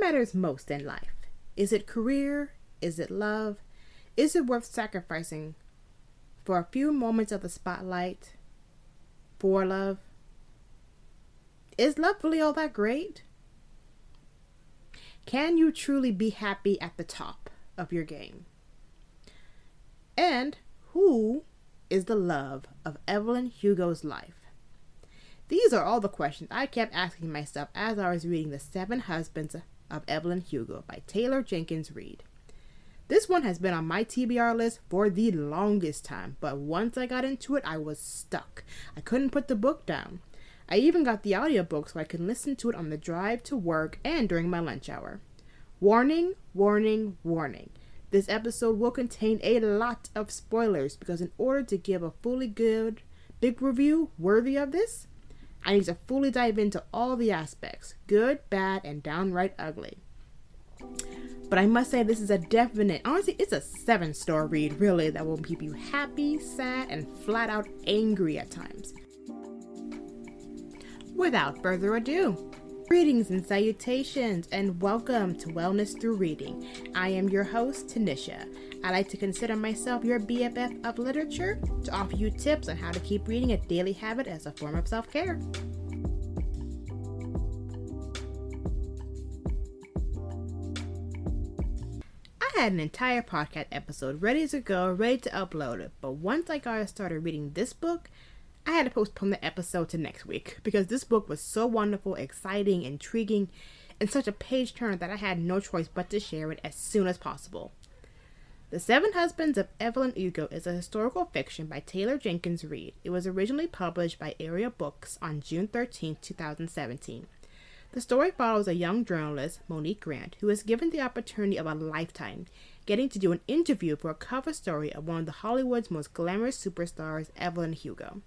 Matters most in life? Is it career? Is it love? Is it worth sacrificing for a few moments of the spotlight for love? Is love really all that great? Can you truly be happy at the top of your game? And who is the love of Evelyn Hugo's life? These are all the questions I kept asking myself as I was reading The Seven Husbands of Evelyn Hugo by Taylor Jenkins Reid. This one has been on my TBR list for the longest time, but once I got into it, I was stuck. I couldn't put the book down. I even got the audiobook so I could listen to it on the drive to work and during my lunch hour. Warning, warning, warning. This episode will contain a lot of spoilers because, in order to give a fully good big review worthy of this, I need to fully dive into all the aspects good, bad, and downright ugly. But I must say, this is a definite, honestly, it's a seven star read, really, that will keep you happy, sad, and flat out angry at times. Without further ado, greetings and salutations, and welcome to Wellness Through Reading. I am your host, Tanisha. I like to consider myself your BFF of literature to offer you tips on how to keep reading a daily habit as a form of self care. I had an entire podcast episode ready to go, ready to upload it, but once I got started reading this book, I had to postpone the episode to next week because this book was so wonderful, exciting, intriguing, and such a page turner that I had no choice but to share it as soon as possible. The Seven Husbands of Evelyn Hugo is a historical fiction by Taylor Jenkins Reid. It was originally published by Atria Books on June 13, 2017. The story follows a young journalist, Monique Grant, who is given the opportunity of a lifetime, getting to do an interview for a cover story of one of the Hollywood's most glamorous superstars, Evelyn Hugo.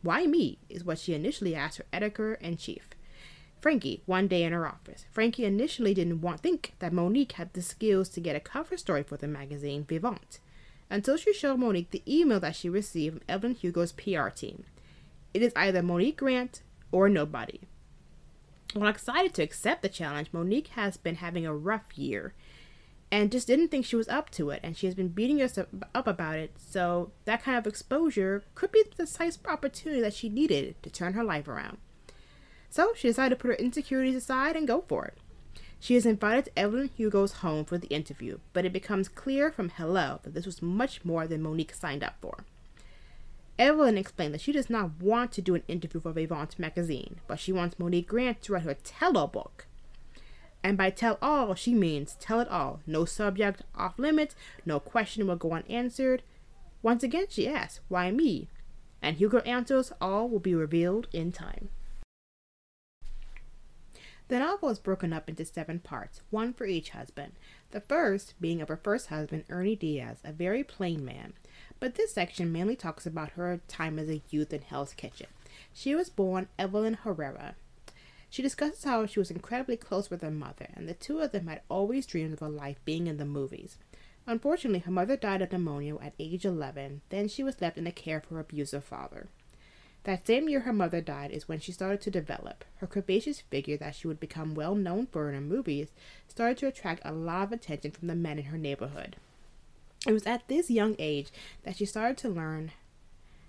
Why me? is what she initially asked her editor in chief. Frankie one day in her office. Frankie initially didn't want think that Monique had the skills to get a cover story for the magazine Vivant, until she showed Monique the email that she received from Evelyn Hugo's PR team. It is either Monique Grant or nobody. While excited to accept the challenge, Monique has been having a rough year and just didn't think she was up to it, and she has been beating herself up about it. So, that kind of exposure could be the precise opportunity that she needed to turn her life around. So she decided to put her insecurities aside and go for it. She is invited to Evelyn Hugo's home for the interview, but it becomes clear from hello that this was much more than Monique signed up for. Evelyn explained that she does not want to do an interview for Vivant magazine, but she wants Monique Grant to write her tell-all book. And by tell all, she means tell it all. No subject off limits, no question will go unanswered. Once again, she asks, Why me? And Hugo answers, All will be revealed in time. The novel is broken up into seven parts, one for each husband. The first being of her first husband, Ernie Diaz, a very plain man. But this section mainly talks about her time as a youth in Hell's Kitchen. She was born Evelyn Herrera. She discusses how she was incredibly close with her mother, and the two of them had always dreamed of a life being in the movies. Unfortunately, her mother died of pneumonia at age 11, then she was left in the care of her abusive father. That same year her mother died is when she started to develop. Her curvaceous figure that she would become well known for in her movies started to attract a lot of attention from the men in her neighborhood. It was at this young age that she started to learn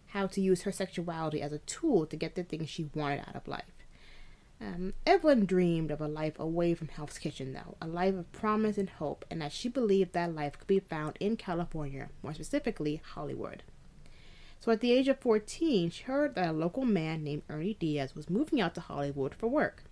how to use her sexuality as a tool to get the things she wanted out of life. Um, Evelyn dreamed of a life away from Hell's Kitchen, though, a life of promise and hope, and that she believed that life could be found in California, more specifically Hollywood. So at the age of 14, she heard that a local man named Ernie Diaz was moving out to Hollywood for work.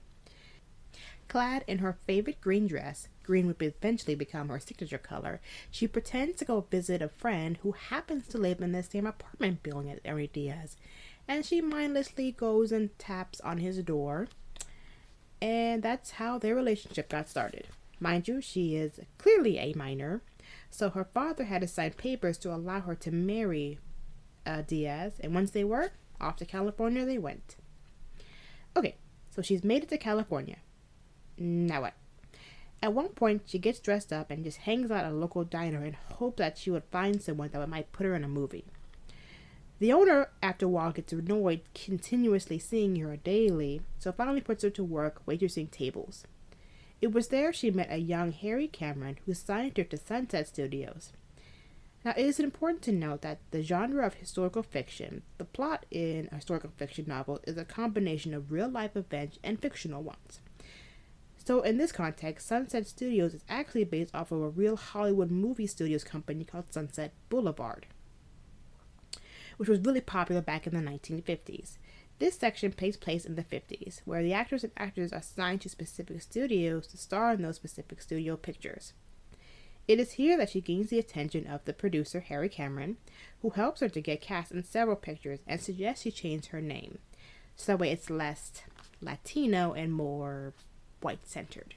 Clad in her favorite green dress, green would eventually become her signature color, she pretends to go visit a friend who happens to live in the same apartment building as Ernie Diaz, and she mindlessly goes and taps on his door, and that's how their relationship got started. Mind you, she is clearly a minor, so her father had to sign papers to allow her to marry uh, Diaz, and once they were, off to California they went. Okay, so she's made it to California. Now what? At one point, she gets dressed up and just hangs out at a local diner in hope that she would find someone that might put her in a movie. The owner, after a while, gets annoyed continuously seeing her daily, so finally puts her to work waitressing tables. It was there she met a young Harry Cameron who signed her to Sunset Studios. Now, it is important to note that the genre of historical fiction, the plot in a historical fiction novel, is a combination of real life events and fictional ones. So, in this context, Sunset Studios is actually based off of a real Hollywood movie studios company called Sunset Boulevard, which was really popular back in the 1950s. This section takes place in the 50s, where the actors and actors are assigned to specific studios to star in those specific studio pictures. It is here that she gains the attention of the producer, Harry Cameron, who helps her to get cast in several pictures and suggests she change her name. So that way it's less Latino and more white centered.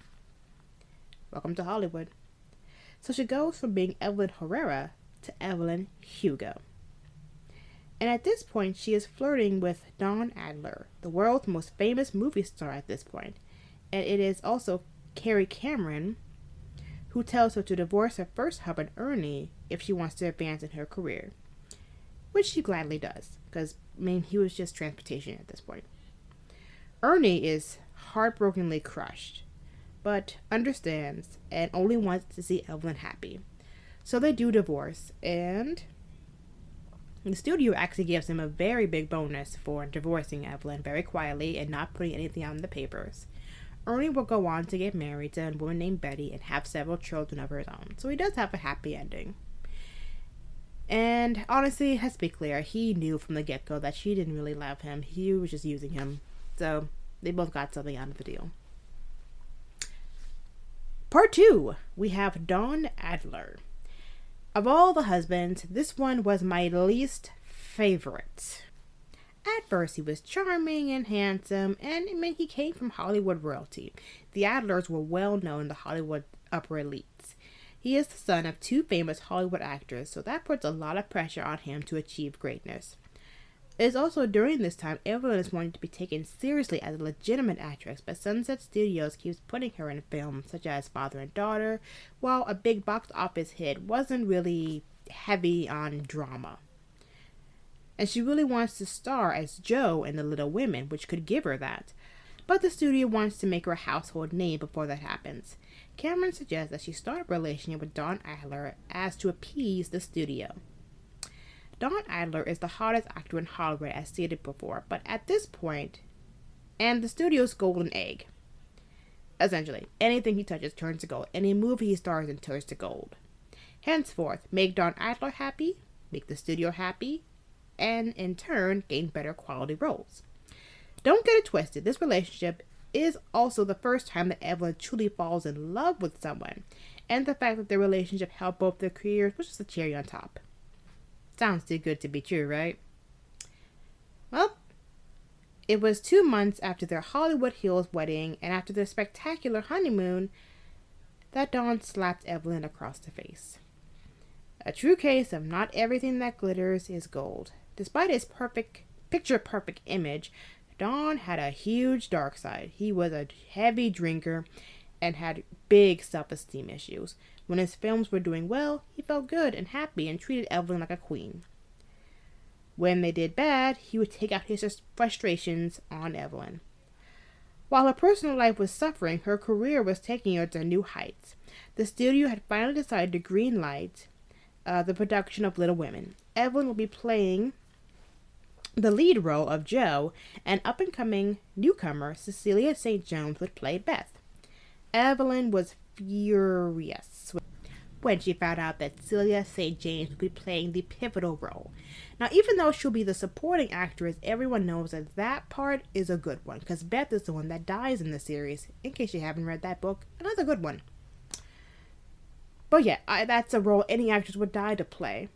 Welcome to Hollywood. So she goes from being Evelyn Herrera to Evelyn Hugo. And at this point, she is flirting with Don Adler, the world's most famous movie star at this point. And it is also Harry Cameron who tells her to divorce her first husband, Ernie, if she wants to advance in her career. Which she gladly does, because, I mean, he was just transportation at this point. Ernie is heartbrokenly crushed, but understands and only wants to see Evelyn happy. So they do divorce, and the studio actually gives him a very big bonus for divorcing Evelyn very quietly and not putting anything on the papers. Ernie will go on to get married to a woman named Betty and have several children of his own. So he does have a happy ending. And honestly, let's be clear, he knew from the get go that she didn't really love him. He was just using him. So they both got something out of the deal. Part two, we have Don Adler. Of all the husbands, this one was my least favorite. At first, he was charming and handsome, and I mean, he came from Hollywood royalty. The Adlers were well known in the Hollywood upper elites. He is the son of two famous Hollywood actors, so that puts a lot of pressure on him to achieve greatness. It is also during this time Evelyn is wanting to be taken seriously as a legitimate actress, but Sunset Studios keeps putting her in films such as Father and Daughter, while a big box office hit wasn't really heavy on drama and she really wants to star as Jo in The Little Women, which could give her that. But the studio wants to make her a household name before that happens. Cameron suggests that she start a relationship with Don Adler as to appease the studio. Don Adler is the hottest actor in Hollywood, as stated before, but at this point, and the studio's golden egg. Essentially, anything he touches turns to gold. Any movie he stars in turns to gold. Henceforth, make Don Adler happy, make the studio happy, and in turn gain better quality roles. Don't get it twisted, this relationship is also the first time that Evelyn truly falls in love with someone, and the fact that their relationship helped both their careers was just a cherry on top. Sounds too good to be true, right? Well, it was two months after their Hollywood Hills wedding and after their spectacular honeymoon that Don slapped Evelyn across the face. A true case of not everything that glitters is gold. Despite his perfect, picture perfect image, Don had a huge dark side. He was a heavy drinker and had big self esteem issues. When his films were doing well, he felt good and happy and treated Evelyn like a queen. When they did bad, he would take out his frustrations on Evelyn. While her personal life was suffering, her career was taking her to new heights. The studio had finally decided to greenlight uh, the production of Little Women. Evelyn will be playing the lead role of Jo, and up and coming newcomer Cecilia St. James would play Beth. Evelyn was furious when she found out that Cecilia St. James would be playing the pivotal role. Now, even though she'll be the supporting actress, everyone knows that that part is a good one because Beth is the one that dies in the series. In case you haven't read that book, another good one. But yeah, I, that's a role any actress would die to play.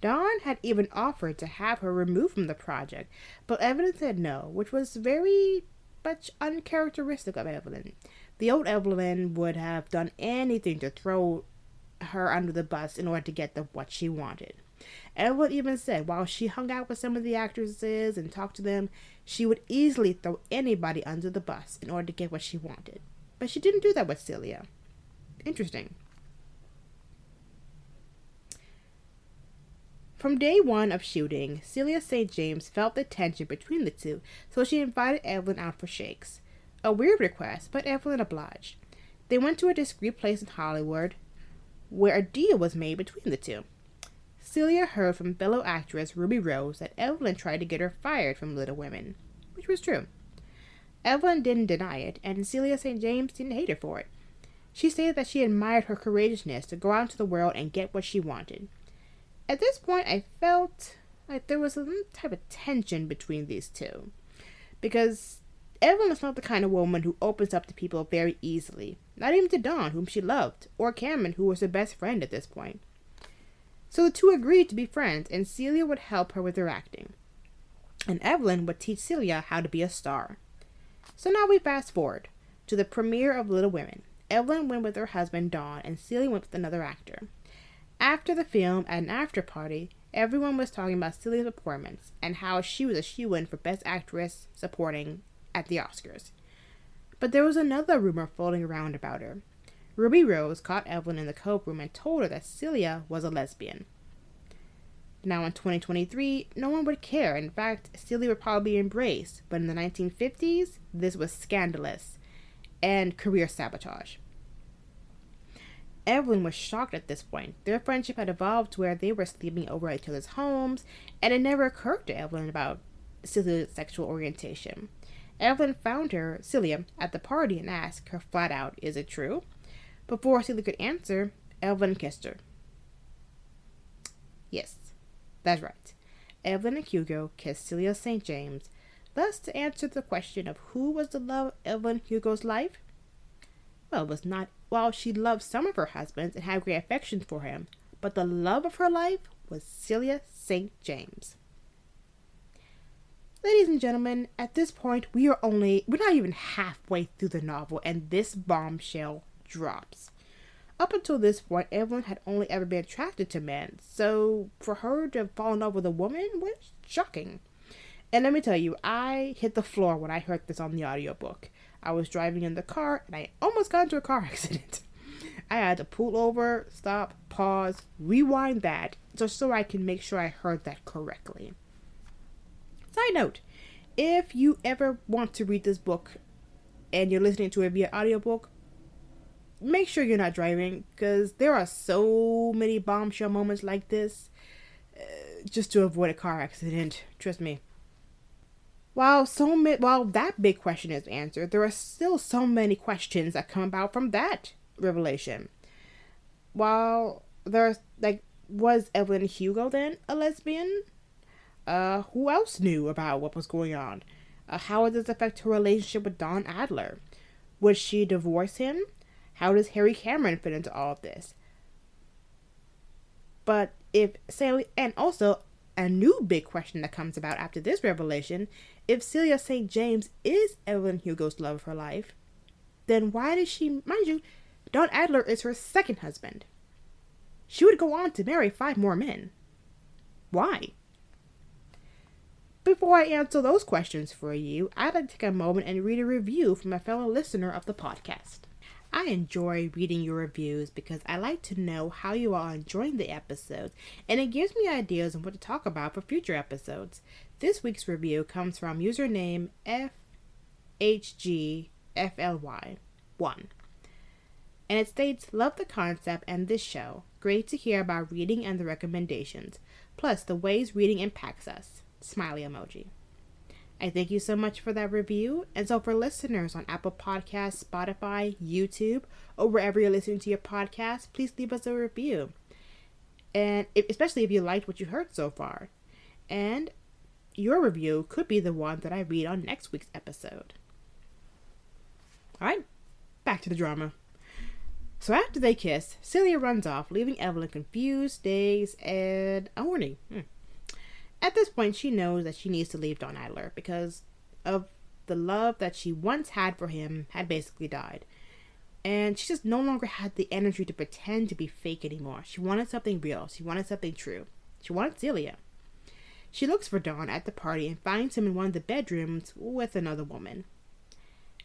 Don had even offered to have her removed from the project, but Evelyn said no, which was very much uncharacteristic of Evelyn. The old Evelyn would have done anything to throw her under the bus in order to get the what she wanted. Evelyn even said while she hung out with some of the actresses and talked to them, she would easily throw anybody under the bus in order to get what she wanted. But she didn't do that with Celia. Interesting. From day one of shooting, Celia St. James felt the tension between the two, so she invited Evelyn out for shakes. A weird request, but Evelyn obliged. They went to a discreet place in Hollywood where a deal was made between the two. Celia heard from fellow actress Ruby Rose that Evelyn tried to get her fired from Little Women, which was true. Evelyn didn't deny it, and Celia St. James didn't hate her for it. She stated that she admired her courageousness to go out into the world and get what she wanted. At this point, I felt like there was some type of tension between these two. Because Evelyn was not the kind of woman who opens up to people very easily, not even to Don, whom she loved, or Cameron, who was her best friend at this point. So the two agreed to be friends, and Celia would help her with her acting. And Evelyn would teach Celia how to be a star. So now we fast forward to the premiere of Little Women. Evelyn went with her husband Don, and Celia went with another actor. After the film, at an after party, everyone was talking about Celia's performance and how she was a shoe in for Best Actress Supporting at the Oscars. But there was another rumor floating around about her. Ruby Rose caught Evelyn in the coat room and told her that Celia was a lesbian. Now in 2023, no one would care. In fact, Celia would probably be embraced. But in the 1950s, this was scandalous and career sabotage. Evelyn was shocked at this point. Their friendship had evolved to where they were sleeping over at each other's homes, and it never occurred to Evelyn about Celia's sexual orientation. Evelyn found her, Celia, at the party and asked her flat out, Is it true? Before Celia could answer, Evelyn kissed her. Yes, that's right. Evelyn and Hugo kissed Celia St. James, thus to answer the question of who was the love of Evelyn Hugo's life. Well, it was not while she loved some of her husbands and had great affection for him, but the love of her life was Celia St. James. Ladies and gentlemen, at this point, we are only, we're not even halfway through the novel, and this bombshell drops. Up until this point, Evelyn had only ever been attracted to men, so for her to fall in love with a woman was shocking. And let me tell you, I hit the floor when I heard this on the audiobook. I was driving in the car and I almost got into a car accident. I had to pull over, stop, pause, rewind that just so I can make sure I heard that correctly. Side note if you ever want to read this book and you're listening to it via audiobook, make sure you're not driving because there are so many bombshell moments like this uh, just to avoid a car accident. Trust me. While so ma- while that big question is answered, there are still so many questions that come about from that revelation. While there's like, was Evelyn Hugo then a lesbian? Uh, who else knew about what was going on? Uh, how does this affect her relationship with Don Adler? Would she divorce him? How does Harry Cameron fit into all of this? But if Sally, and also a new big question that comes about after this revelation if Celia St. James is Evelyn Hugo's love of her life, then why does she, mind you, Don Adler is her second husband? She would go on to marry five more men. Why? Before I answer those questions for you, I'd like to take a moment and read a review from a fellow listener of the podcast. I enjoy reading your reviews because I like to know how you are enjoying the episodes and it gives me ideas on what to talk about for future episodes. This week's review comes from username FHGFLY1. And it states, Love the concept and this show. Great to hear about reading and the recommendations, plus the ways reading impacts us. Smiley emoji. I thank you so much for that review. And so, for listeners on Apple Podcasts, Spotify, YouTube, or wherever you're listening to your podcast, please leave us a review. And if, especially if you liked what you heard so far. And your review could be the one that I read on next week's episode. Alright, back to the drama. So after they kiss, Celia runs off, leaving Evelyn confused, dazed, and horny. Hmm. At this point, she knows that she needs to leave Don Adler because of the love that she once had for him had basically died. And she just no longer had the energy to pretend to be fake anymore. She wanted something real. She wanted something true. She wanted Celia. She looks for Don at the party and finds him in one of the bedrooms with another woman.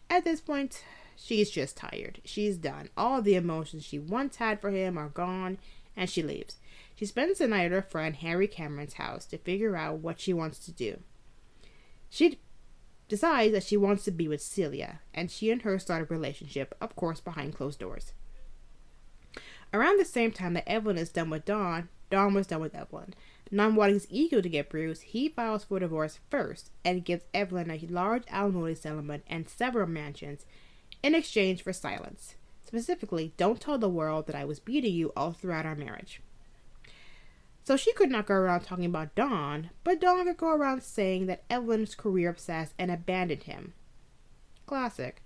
At this point, she's just tired. She's done. All the emotions she once had for him are gone, and she leaves. She spends the night at her friend Harry Cameron's house to figure out what she wants to do. She decides that she wants to be with Celia, and she and her start a relationship, of course, behind closed doors. Around the same time that Evelyn is done with Don, Don was done with Evelyn. Not wanting his ego to get bruised, he files for divorce first and gives Evelyn a large alimony settlement and several mansions in exchange for silence. Specifically, don't tell the world that I was beating you all throughout our marriage. So she could not go around talking about Don, but Don could go around saying that Evelyn's career obsessed and abandoned him. Classic.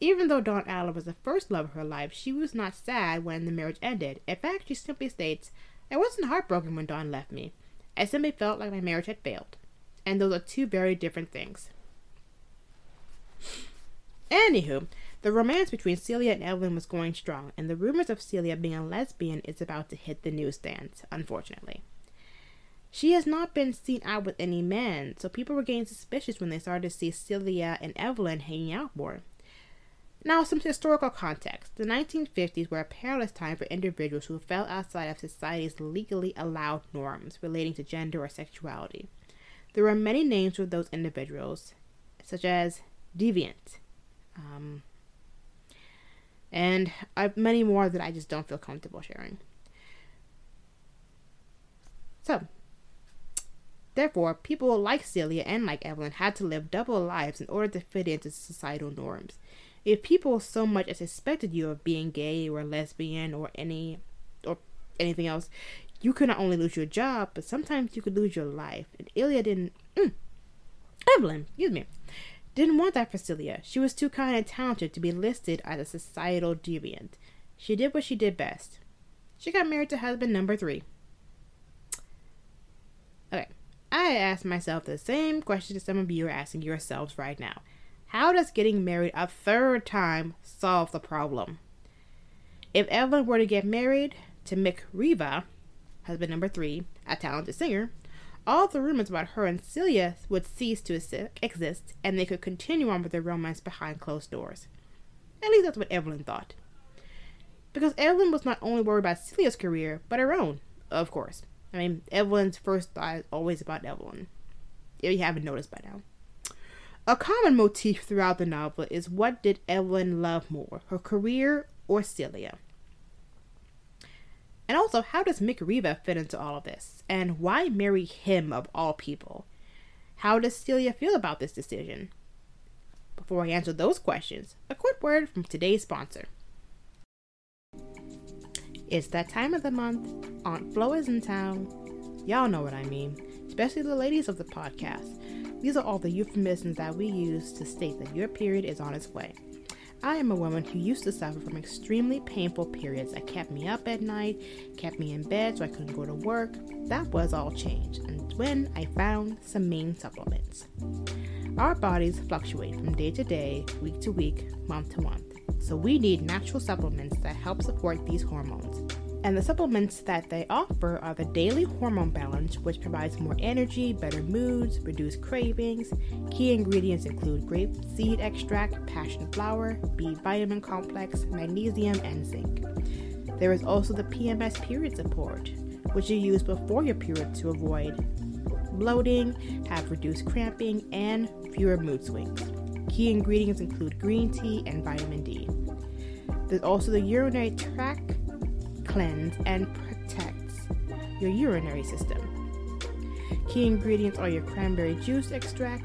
Even though Don Allen was the first love of her life, she was not sad when the marriage ended. In fact, she simply states, I wasn't heartbroken when Don left me. I simply felt like my marriage had failed. And those are two very different things. Anywho, the romance between Celia and Evelyn was going strong, and the rumors of Celia being a lesbian is about to hit the newsstands, unfortunately. She has not been seen out with any men, so people were getting suspicious when they started to see Celia and Evelyn hanging out more. Now, some historical context. The 1950s were a perilous time for individuals who fell outside of society's legally allowed norms relating to gender or sexuality. There were many names for those individuals, such as deviant, um, and I've many more that I just don't feel comfortable sharing. So, therefore, people like Celia and like Evelyn had to live double lives in order to fit into societal norms. If people so much as suspected you of being gay or lesbian or any or anything else, you could not only lose your job, but sometimes you could lose your life. And Ilya didn't. Mm, Evelyn, excuse me, didn't want that for Celia. She was too kind and talented to be listed as a societal deviant. She did what she did best. She got married to husband number three. Okay, I asked myself the same question that some of you are asking yourselves right now. How does getting married a third time solve the problem? If Evelyn were to get married to Mick Riva, husband number three, a talented singer, all the rumors about her and Celia would cease to exist and they could continue on with their romance behind closed doors. At least that's what Evelyn thought. Because Evelyn was not only worried about Celia's career, but her own, of course. I mean, Evelyn's first thought is always about Evelyn. If you haven't noticed by now. A common motif throughout the novel is what did Evelyn love more, her career or Celia? And also, how does Mick Riva fit into all of this? And why marry him of all people? How does Celia feel about this decision? Before I answer those questions, a quick word from today's sponsor. It's that time of the month. Aunt Flo is in town. Y'all know what I mean, especially the ladies of the podcast. These are all the euphemisms that we use to state that your period is on its way. I am a woman who used to suffer from extremely painful periods that kept me up at night, kept me in bed so I couldn't go to work. That was all changed, and when I found Semaine supplements. Our bodies fluctuate from day to day, week to week, month to month, so we need natural supplements that help support these hormones. And the supplements that they offer are the Daily Hormone Balance, which provides more energy, better moods, reduced cravings. Key ingredients include grape seed extract, passion flower, B vitamin complex, magnesium, and zinc. There is also the PMS period support, which you use before your period to avoid bloating, have reduced cramping, and fewer mood swings. Key ingredients include green tea and vitamin D. There's also the urinary tract cleanse, and protects your urinary system. Key ingredients are your cranberry juice extract,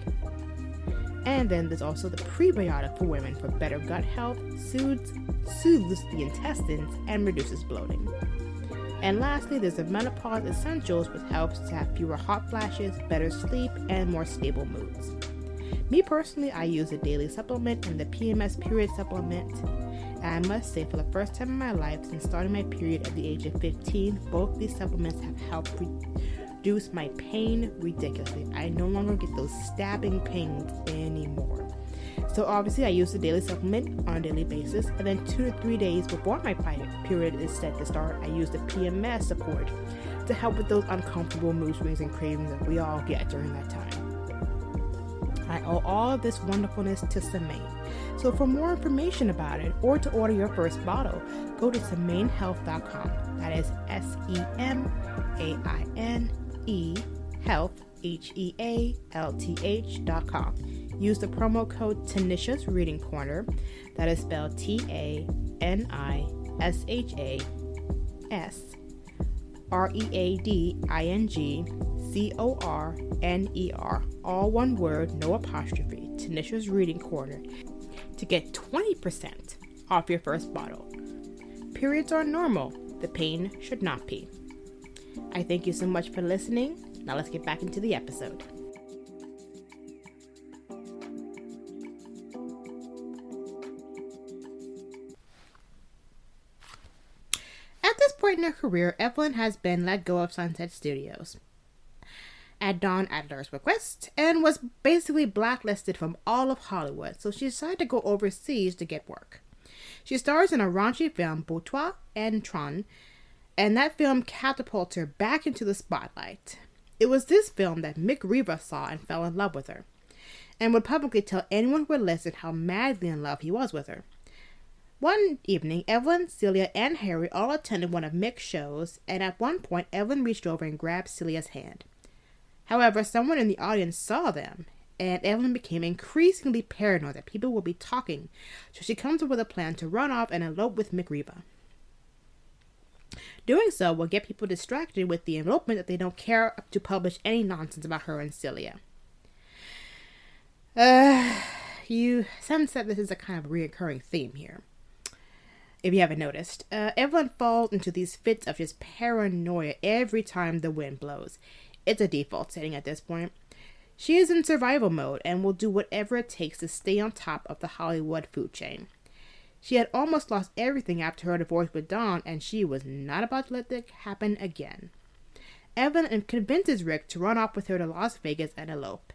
and then there's also the prebiotic for women for better gut health, soothes, soothes the intestines, and reduces bloating. And lastly, there's the Menopause Essentials, which helps to have fewer hot flashes, better sleep, and more stable moods. Me personally, I use a daily supplement and the PMS period supplement I must say, for the first time in my life since starting my period at the age of 15, both these supplements have helped reduce my pain ridiculously. I no longer get those stabbing pains anymore. So obviously, I use the daily supplement on a daily basis, and then two to three days before my period is set to start, I use the PMS support to help with those uncomfortable mood swings and cravings that we all get during that time. I owe all of this wonderfulness to Semaine. So for more information about it or to order your first bottle, go to semainehealth.com. That is S E M A I N E health H E A L T H dot com. Use the promo code Tanisha's Reading Corner, that is spelled T A N I S H A S R E A D I N G C O R N E R, all one word, no apostrophe, Tanisha's Reading Corner, to get 20% off your first bottle. Periods are normal, the pain should not be. I thank you so much for listening. Now let's get back into the episode. At this point in her career, Evelyn has been let go of Sunset Studios at Don Adler's request and was basically blacklisted from all of Hollywood, so she decided to go overseas to get work. She stars in a raunchy film, Boudoir and Tron, and that film catapulted her back into the spotlight. It was this film that Mick Riva saw and fell in love with her, and would publicly tell anyone who would listen how madly in love he was with her. One evening, Evelyn, Celia, and Harry all attended one of Mick's shows, and at one point, Evelyn reached over and grabbed Celia's hand. However, someone in the audience saw them, and Evelyn became increasingly paranoid that people would be talking, so she comes up with a plan to run off and elope with Mick Riva. Doing so will get people distracted with the elopement that they don't care to publish any nonsense about her and Celia. Uh, you sense that this is a kind of reoccurring theme here if you haven't noticed. Uh, Evelyn falls into these fits of just paranoia every time the wind blows. It's a default setting at this point. She is in survival mode and will do whatever it takes to stay on top of the Hollywood food chain. She had almost lost everything after her divorce with Don, and she was not about to let that happen again. Evelyn convinces Mick to run off with her to Las Vegas and elope.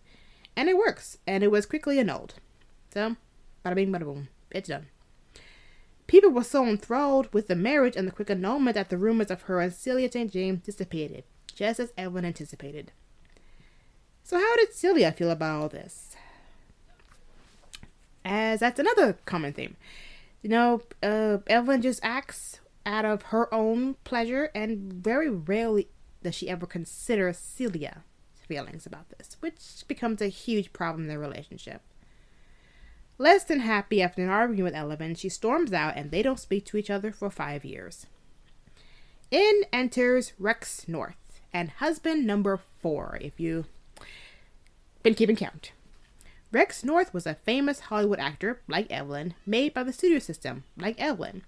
And it works, and it was quickly annulled. So, bada bing, bada boom. It's done. People were so enthralled with the marriage and the quick annulment that the rumors of her and Celia St. James dissipated, just as Evelyn anticipated. So, how did Celia feel about all this? As that's another common theme. You know, uh, Evelyn just acts out of her own pleasure, and very rarely does she ever consider Celia's feelings about this, which becomes a huge problem in their relationship. Less than happy after an argument with Evelyn, she storms out and they don't speak to each other for five years. In enters Rex North and husband number four, if you've been keeping count. Rex North was a famous Hollywood actor, like Evelyn, made by the studio system, like Evelyn.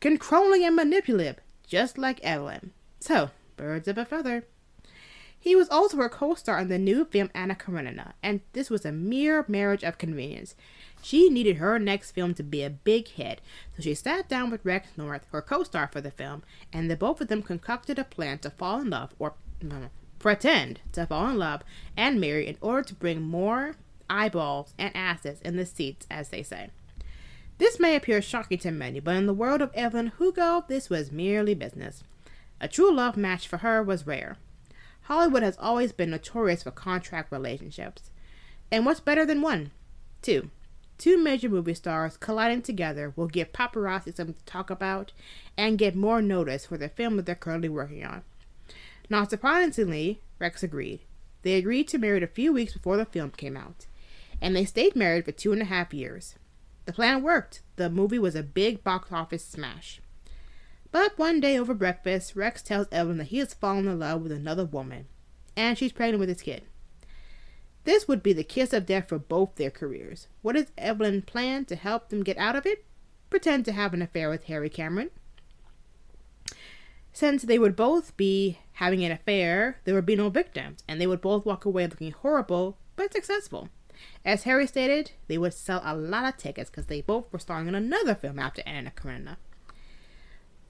Controlling and manipulative, just like Evelyn. So, birds of a feather. He was also her co star in the new film Anna Karenina, and this was a mere marriage of convenience. She needed her next film to be a big hit, so she sat down with Rex North, her co star for the film, and the both of them concocted a plan to fall in love, or pretend to fall in love, and marry in order to bring more eyeballs and asses in the seats, as they say. This may appear shocking to many, but in the world of Evelyn Hugo, this was merely business. A true love match for her was rare. Hollywood has always been notorious for contract relationships. And what's better than one? Two. Two major movie stars colliding together will give paparazzi something to talk about and get more notice for the film that they're currently working on. Not surprisingly, Rex agreed. They agreed to marry a few weeks before the film came out, and they stayed married for two and a half years. The plan worked. The movie was a big box office smash. But one day over breakfast, Rex tells Evelyn that he has fallen in love with another woman, and she's pregnant with his kid. This would be the kiss of death for both their careers. What does Evelyn plan to help them get out of it? Pretend to have an affair with Harry Cameron. Since they would both be having an affair, there would be no victims, and they would both walk away looking horrible but successful. As Harry stated, they would sell a lot of tickets because they both were starring in another film after Anna Karenina.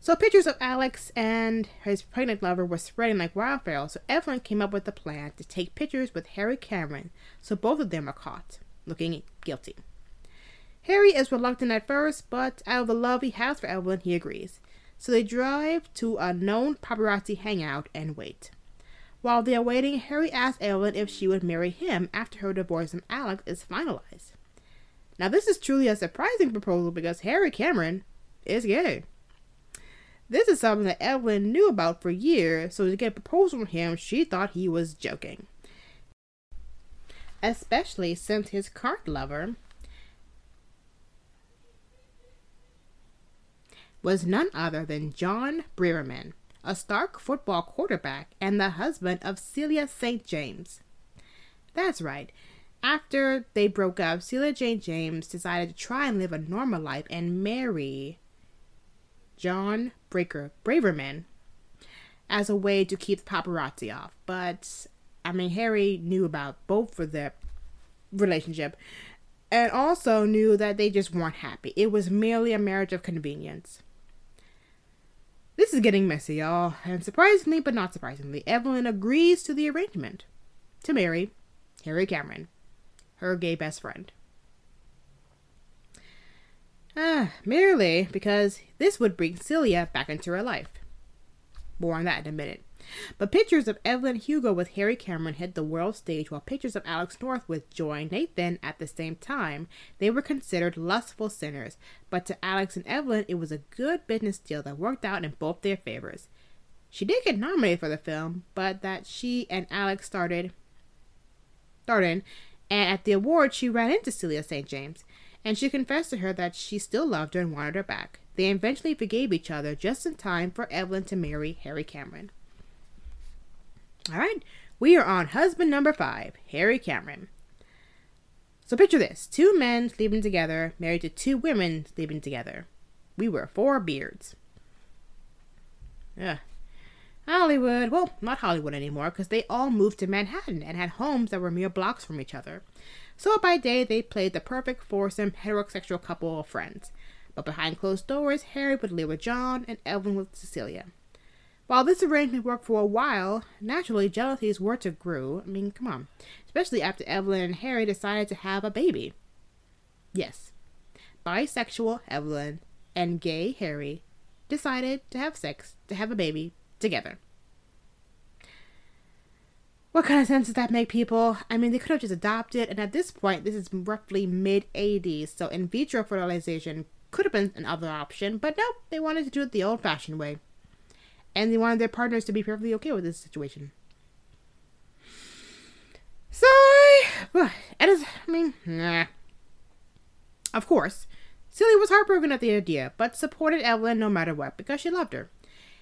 So pictures of Alex and his pregnant lover were spreading like wildfire, so Evelyn came up with a plan to take pictures with Harry Cameron so both of them are caught, looking guilty. Harry is reluctant at first, but out of the love he has for Evelyn, he agrees. So they drive to a known paparazzi hangout and wait. While they are waiting, Harry asks Evelyn if she would marry him after her divorce from Alex is finalized. Now, this is truly a surprising proposal because Harry Cameron is gay. This is something that Evelyn knew about for years, so to get a proposal from him, she thought he was joking. Especially since his current lover was none other than John Braverman, a Stark football quarterback and the husband of Celia St. James. That's right. After they broke up, Celia Jane James decided to try and live a normal life and marry John Breaker Braverman as a way to keep the paparazzi off. But I mean, Harry knew about both of their relationship and also knew that they just weren't happy. It was merely a marriage of convenience. This is getting messy, y'all, and surprisingly but not surprisingly, Evelyn agrees to the arrangement to marry Harry Cameron, her gay best friend. Ah, merely because this would bring Celia back into her life. More on that in a minute. But pictures of Evelyn Hugo with Harry Cameron hit the world stage, while pictures of Alex North with Joy Nathan at the same time. They were considered lustful sinners, but to Alex and Evelyn, it was a good business deal that worked out in both their favors. She did get nominated for the film, but that she and Alex started started, and at the award she ran into Celia St. James, and she confessed to her that she still loved her and wanted her back. They eventually forgave each other just in time for Evelyn to marry Harry Cameron. All right, we are on husband number five, Harry Cameron. So picture this two men sleeping together, married to two women sleeping together. We were four beards. Yeah. Hollywood, well, not Hollywood anymore, because they all moved to Manhattan and had homes that were mere blocks from each other. So by day, they played the perfect foursome heterosexual couple of friends. But behind closed doors, Harry would live with John and Evelyn with Cecilia. While this arrangement worked for a while, naturally jealousies were to grow. I mean, come on. Especially after Evelyn and Harry decided to have a baby. Yes, bisexual Evelyn and gay Harry decided to have sex, to have a baby together. What kind of sense does that make, people? I mean, they could have just adopted, and at this point, this is roughly mid 80s, so in vitro fertilization could have been another option, but nope, they wanted to do it the old fashioned way and they wanted their partners to be perfectly okay with this situation. So, it is, I mean, nah. Of course, Celia was heartbroken at the idea, but supported Evelyn no matter what because she loved her.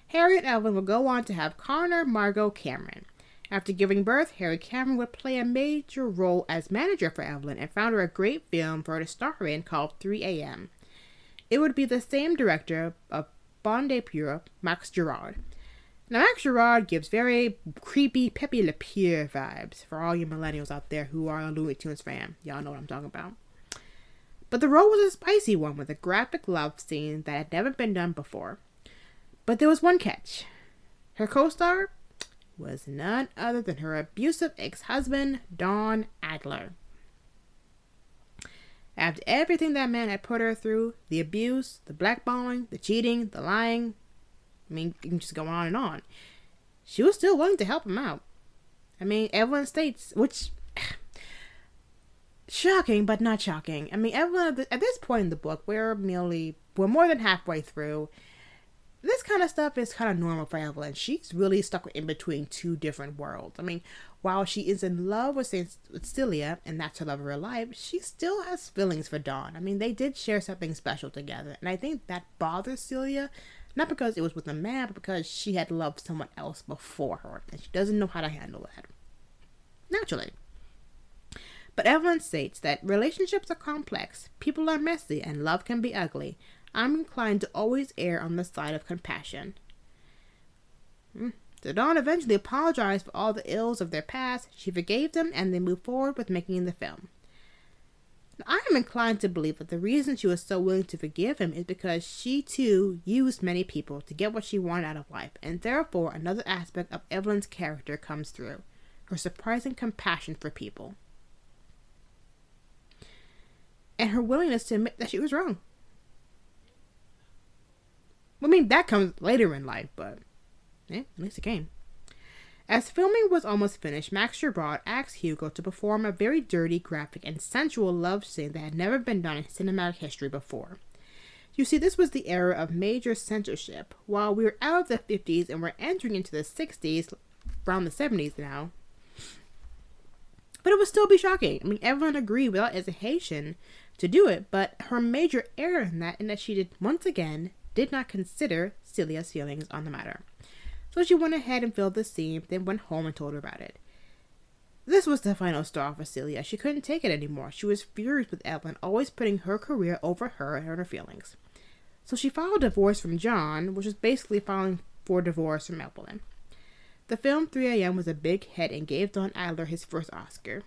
Harriet Evelyn would go on to have Connor Margot Cameron. After giving birth, Harry Cameron would play a major role as manager for Evelyn and found her a great film for her to star in called 3 a.m. It would be the same director of Bon de Pure, Max Girard. Now, Max Girard gives very creepy Pepe Le Pew vibes for all you millennials out there who are a Looney Tunes fan. Y'all know what I'm talking about. But the role was a spicy one with a graphic love scene that had never been done before. But there was one catch. Her co star was none other than her abusive ex husband, Don Adler. After everything that man had put her through the abuse, the blackballing, the cheating, the lying I mean, you can just go on and on. She was still willing to help him out. I mean, Evelyn states, which. shocking, but not shocking. I mean, Evelyn, at this point in the book, we're merely. We're more than halfway through this kind of stuff is kind of normal for Evelyn. She's really stuck in between two different worlds. I mean, while she is in love with, with Celia, and that's her love of her life, she still has feelings for Don. I mean, they did share something special together, and I think that bothers Celia, not because it was with a man, but because she had loved someone else before her, and she doesn't know how to handle that. Naturally. But Evelyn states that relationships are complex, people are messy, and love can be ugly. I'm inclined to always err on the side of compassion. Hmm. So Don eventually apologized for all the ills of their past. She forgave them, and they moved forward with making the film. Now, I am inclined to believe that the reason she was so willing to forgive him is because she too used many people to get what she wanted out of life, and therefore another aspect of Evelyn's character comes through her surprising compassion for people. And her willingness to admit that she was wrong. I mean, that comes later in life, but at least it came. As filming was almost finished, Max Girard asked Hugo to perform a very dirty, graphic, and sensual love scene that had never been done in cinematic history before. You see, this was the era of major censorship. While we were out of the 50s and we're entering into the 60s, around the 70s now, but it would still be shocking. I mean, everyone agreed without hesitation to do it, but her major error in that, in that she did once again did not consider Celia's feelings on the matter. So she went ahead and filled the seam, then went home and told her about it. This was the final straw for Celia. She couldn't take it anymore. She was furious with Evelyn, always putting her career over her and her feelings. So she filed divorce from John, which was basically filing for divorce from Evelyn. The film 3 a.m. was a big hit and gave Don Adler his first Oscar.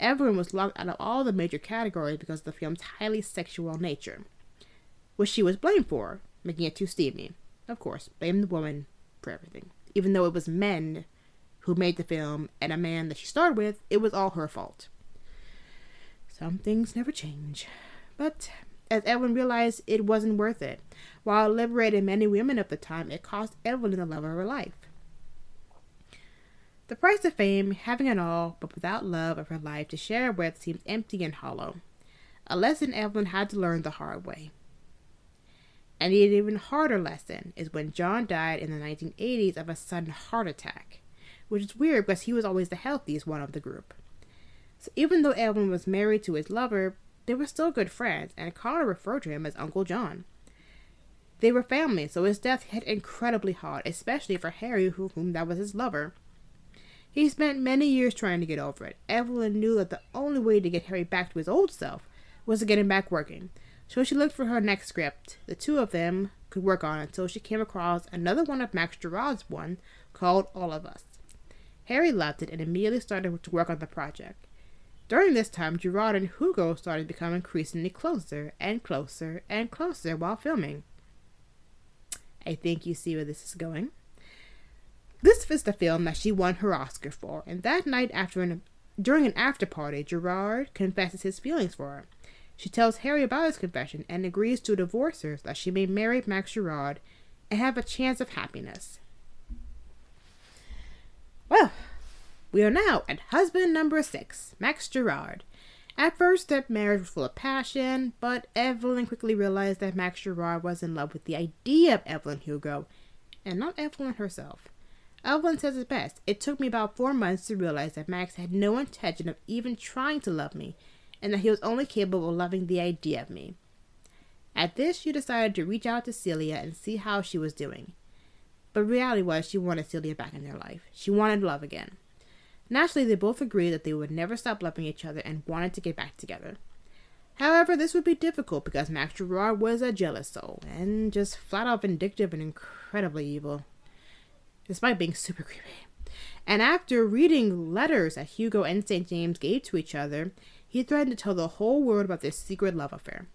Evelyn was locked out of all the major categories because of the film's highly sexual nature, which she was blamed for, making it too steamy. Of course, blame the woman for everything. Even though it was men who made the film and a man that she starred with, it was all her fault. Some things never change. But as Evelyn realized it wasn't worth it, while it liberated many women of the time, it cost Evelyn the love of her life. The price of fame, having it all, but without love of her life to share with, seems empty and hollow. A lesson Evelyn had to learn the hard way. And an even harder lesson is when John died in the 1980s of a sudden heart attack, which is weird because he was always the healthiest one of the group. So even though Evelyn was married to his lover, they were still good friends, and Connor referred to him as Uncle John. They were family, so his death hit incredibly hard, especially for Harry, who, whom that was his lover. He spent many years trying to get over it. Evelyn knew that the only way to get Harry back to his old self was to get him back working. So she looked for her next script. The two of them could work on until she came across another one of Max Girard's one called All of Us. Harry loved it and immediately started to work on the project. During this time, Girard and Hugo started to become increasingly closer and closer and closer while filming. I think you see where this is going. This was the film that she won her Oscar for, and that night after an during an after party, Girard confesses his feelings for her. She tells Harry about his confession and agrees to divorce her so that she may marry Max Girard and have a chance of happiness. Well, we are now at husband number six, Max Girard. At first, their marriage was full of passion, but Evelyn quickly realized that Max Girard was in love with the idea of Evelyn Hugo, and not Evelyn herself. Evelyn says it best. It took me about four months to realize that Max had no intention of even trying to love me, and that he was only capable of loving the idea of me. At this, she decided to reach out to Celia and see how she was doing. But reality was she wanted Celia back in their life. She wanted love again. Naturally, they both agreed that they would never stop loving each other and wanted to get back together. However, this would be difficult because Max Girard was a jealous soul and just flat out vindictive and incredibly evil despite being super creepy. And after reading letters that Hugo and St. James gave to each other, he threatened to tell the whole world about their secret love affair.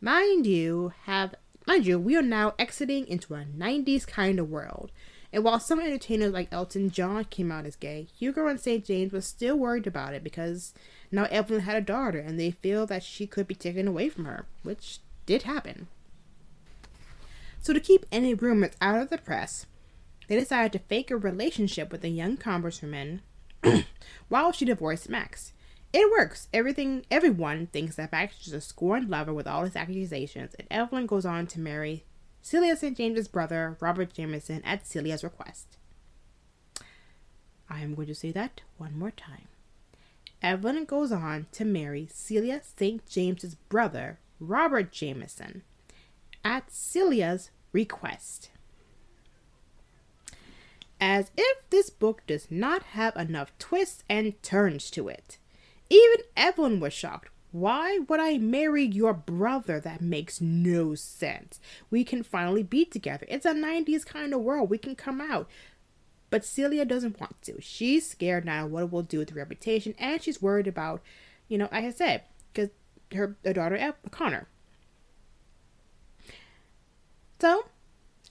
Mind you, have mind you, we are now exiting into a 90s kind of world. And while some entertainers like Elton John came out as gay, Hugo and St. James were still worried about it because now Evelyn had a daughter and they feel that she could be taken away from her, which did happen. So to keep any rumors out of the press, they decided to fake a relationship with a young congresswoman while she divorced Max. It works. Everything everyone thinks that Max is a scorned lover with all his accusations, and Evelyn goes on to marry Celia St. James's brother, Robert Jamison, at Celia's request. I am going to say that one more time. Evelyn goes on to marry Celia St. James's brother, Robert Jamison, at Celia's request as if this book does not have enough twists and turns to it. Even Evelyn was shocked. Why would I marry your brother? That makes no sense. We can finally be together. It's a 90s kind of world. We can come out. But Celia doesn't want to. She's scared now what it will do with the reputation, and she's worried about, you know, like I said, because her, her daughter, Connor. So,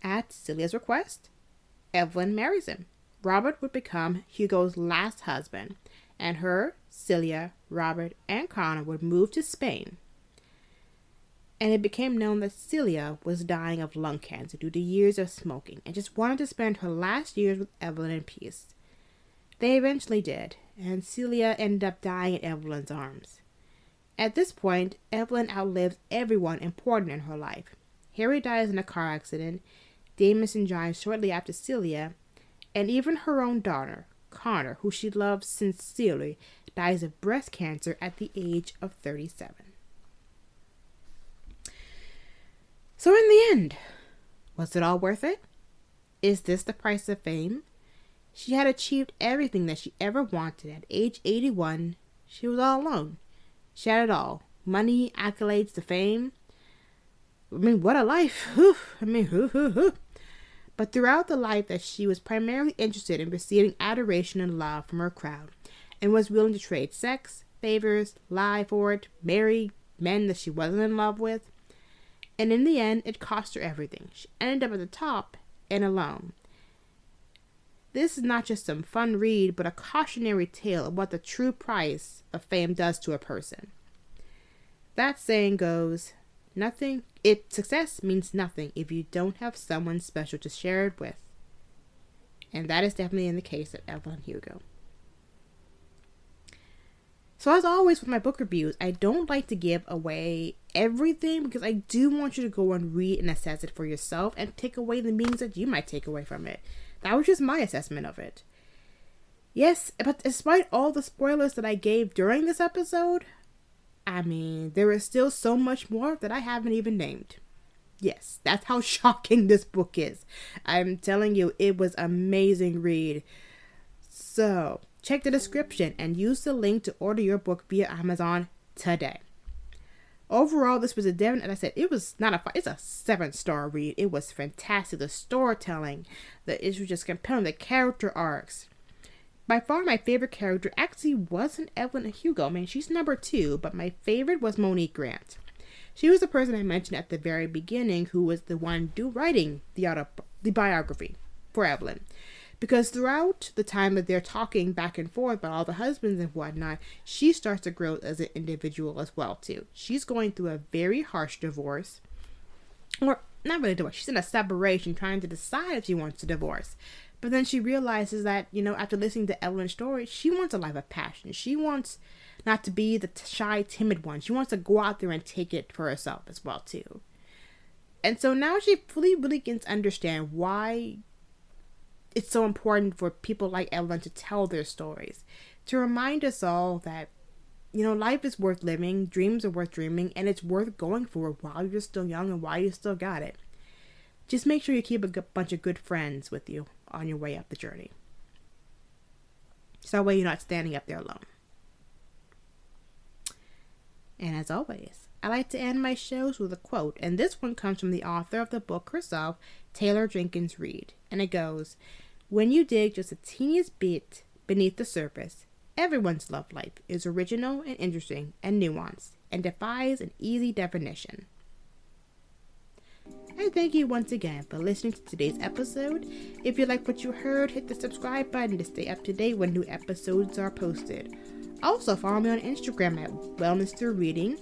at Celia's request, Evelyn marries him. Robert would become Hugo's last husband, and her, Celia, Robert, and Connor would move to Spain. And it became known that Celia was dying of lung cancer due to years of smoking and just wanted to spend her last years with Evelyn in peace. They eventually did, and Celia ended up dying in Evelyn's arms. At this point, Evelyn outlives everyone important in her life. Harry dies in a car accident, Jamison dies shortly after Celia, and even her own daughter, Connor, who she loves sincerely, dies of breast cancer at the age of 37. So, in the end, was it all worth it? Is this the price of fame? She had achieved everything that she ever wanted. At age 81, she was all alone. She had it all money, accolades, the fame. I mean, what a life! Whew. I mean, whoo, whoo, whoo. But throughout the life that she was primarily interested in receiving adoration and love from her crowd, and was willing to trade sex, favors, lie for it, marry men that she wasn't in love with. And in the end, it cost her everything. She ended up at the top and alone. This is not just some fun read, but a cautionary tale of what the true price of fame does to a person. That saying goes, nothing it success means nothing if you don't have someone special to share it with. And that is definitely in the case of Evelyn Hugo. So, as always with my book reviews, I don't like to give away everything because I do want you to go and read and assess it for yourself and take away the meanings that you might take away from it. That was just my assessment of it. Yes, but despite all the spoilers that I gave during this episode, I mean, there is still so much more that I haven't even named. Yes, that's how shocking this book is. I'm telling you, it was amazing read. So, Check the description and use the link to order your book via Amazon today. Overall, this was a Devin, and I said it was not a five, it's a seven star read. It was fantastic. The storytelling, the issue just compelling, the character arcs. By far, my favorite character actually wasn't Evelyn Hugo. I mean, she's number two, but my favorite was Monique Grant. She was the person I mentioned at the very beginning who was the one do writing the auto, the biography for Evelyn. Because throughout the time that they're talking back and forth about all the husbands and whatnot, she starts to grow as an individual as well too. She's going through a very harsh divorce, or not really divorce. She's in a separation, trying to decide if she wants to divorce. But then she realizes that you know after listening to Evelyn's story, she wants a life of passion. She wants not to be the shy, timid one. She wants to go out there and take it for herself as well too. And so now she fully really gets to understand why it's so important for people like Evelyn to tell their stories, to remind us all that, you know, life is worth living, dreams are worth dreaming, and it's worth going for while you're still young and while you still got it. Just make sure you keep a bunch of good friends with you on your way up the journey. So that way you're not standing up there alone. And as always, I like to end my shows with a quote, and this one comes from the author of the book herself, Taylor Jenkins Reid. And it goes, when you dig just a teeniest bit beneath the surface, everyone's love life is original and interesting and nuanced and defies an easy definition. And thank you once again for listening to today's episode. If you like what you heard, hit the subscribe button to stay up to date when new episodes are posted. Also, follow me on Instagram at Wellness Through Reading.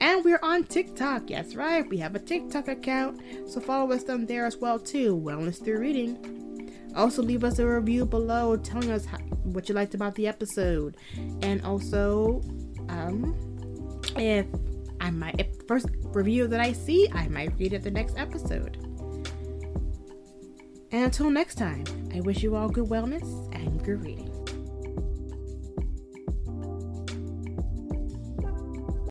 And we're on TikTok. Yes, right. We have a TikTok account. So follow us on there as well too. Wellness Through Reading. Also, leave us a review below telling us how, what you liked about the episode. And also, um, if I might, if first review that I see, I might read it the next episode. And until next time, I wish you all good wellness and good reading.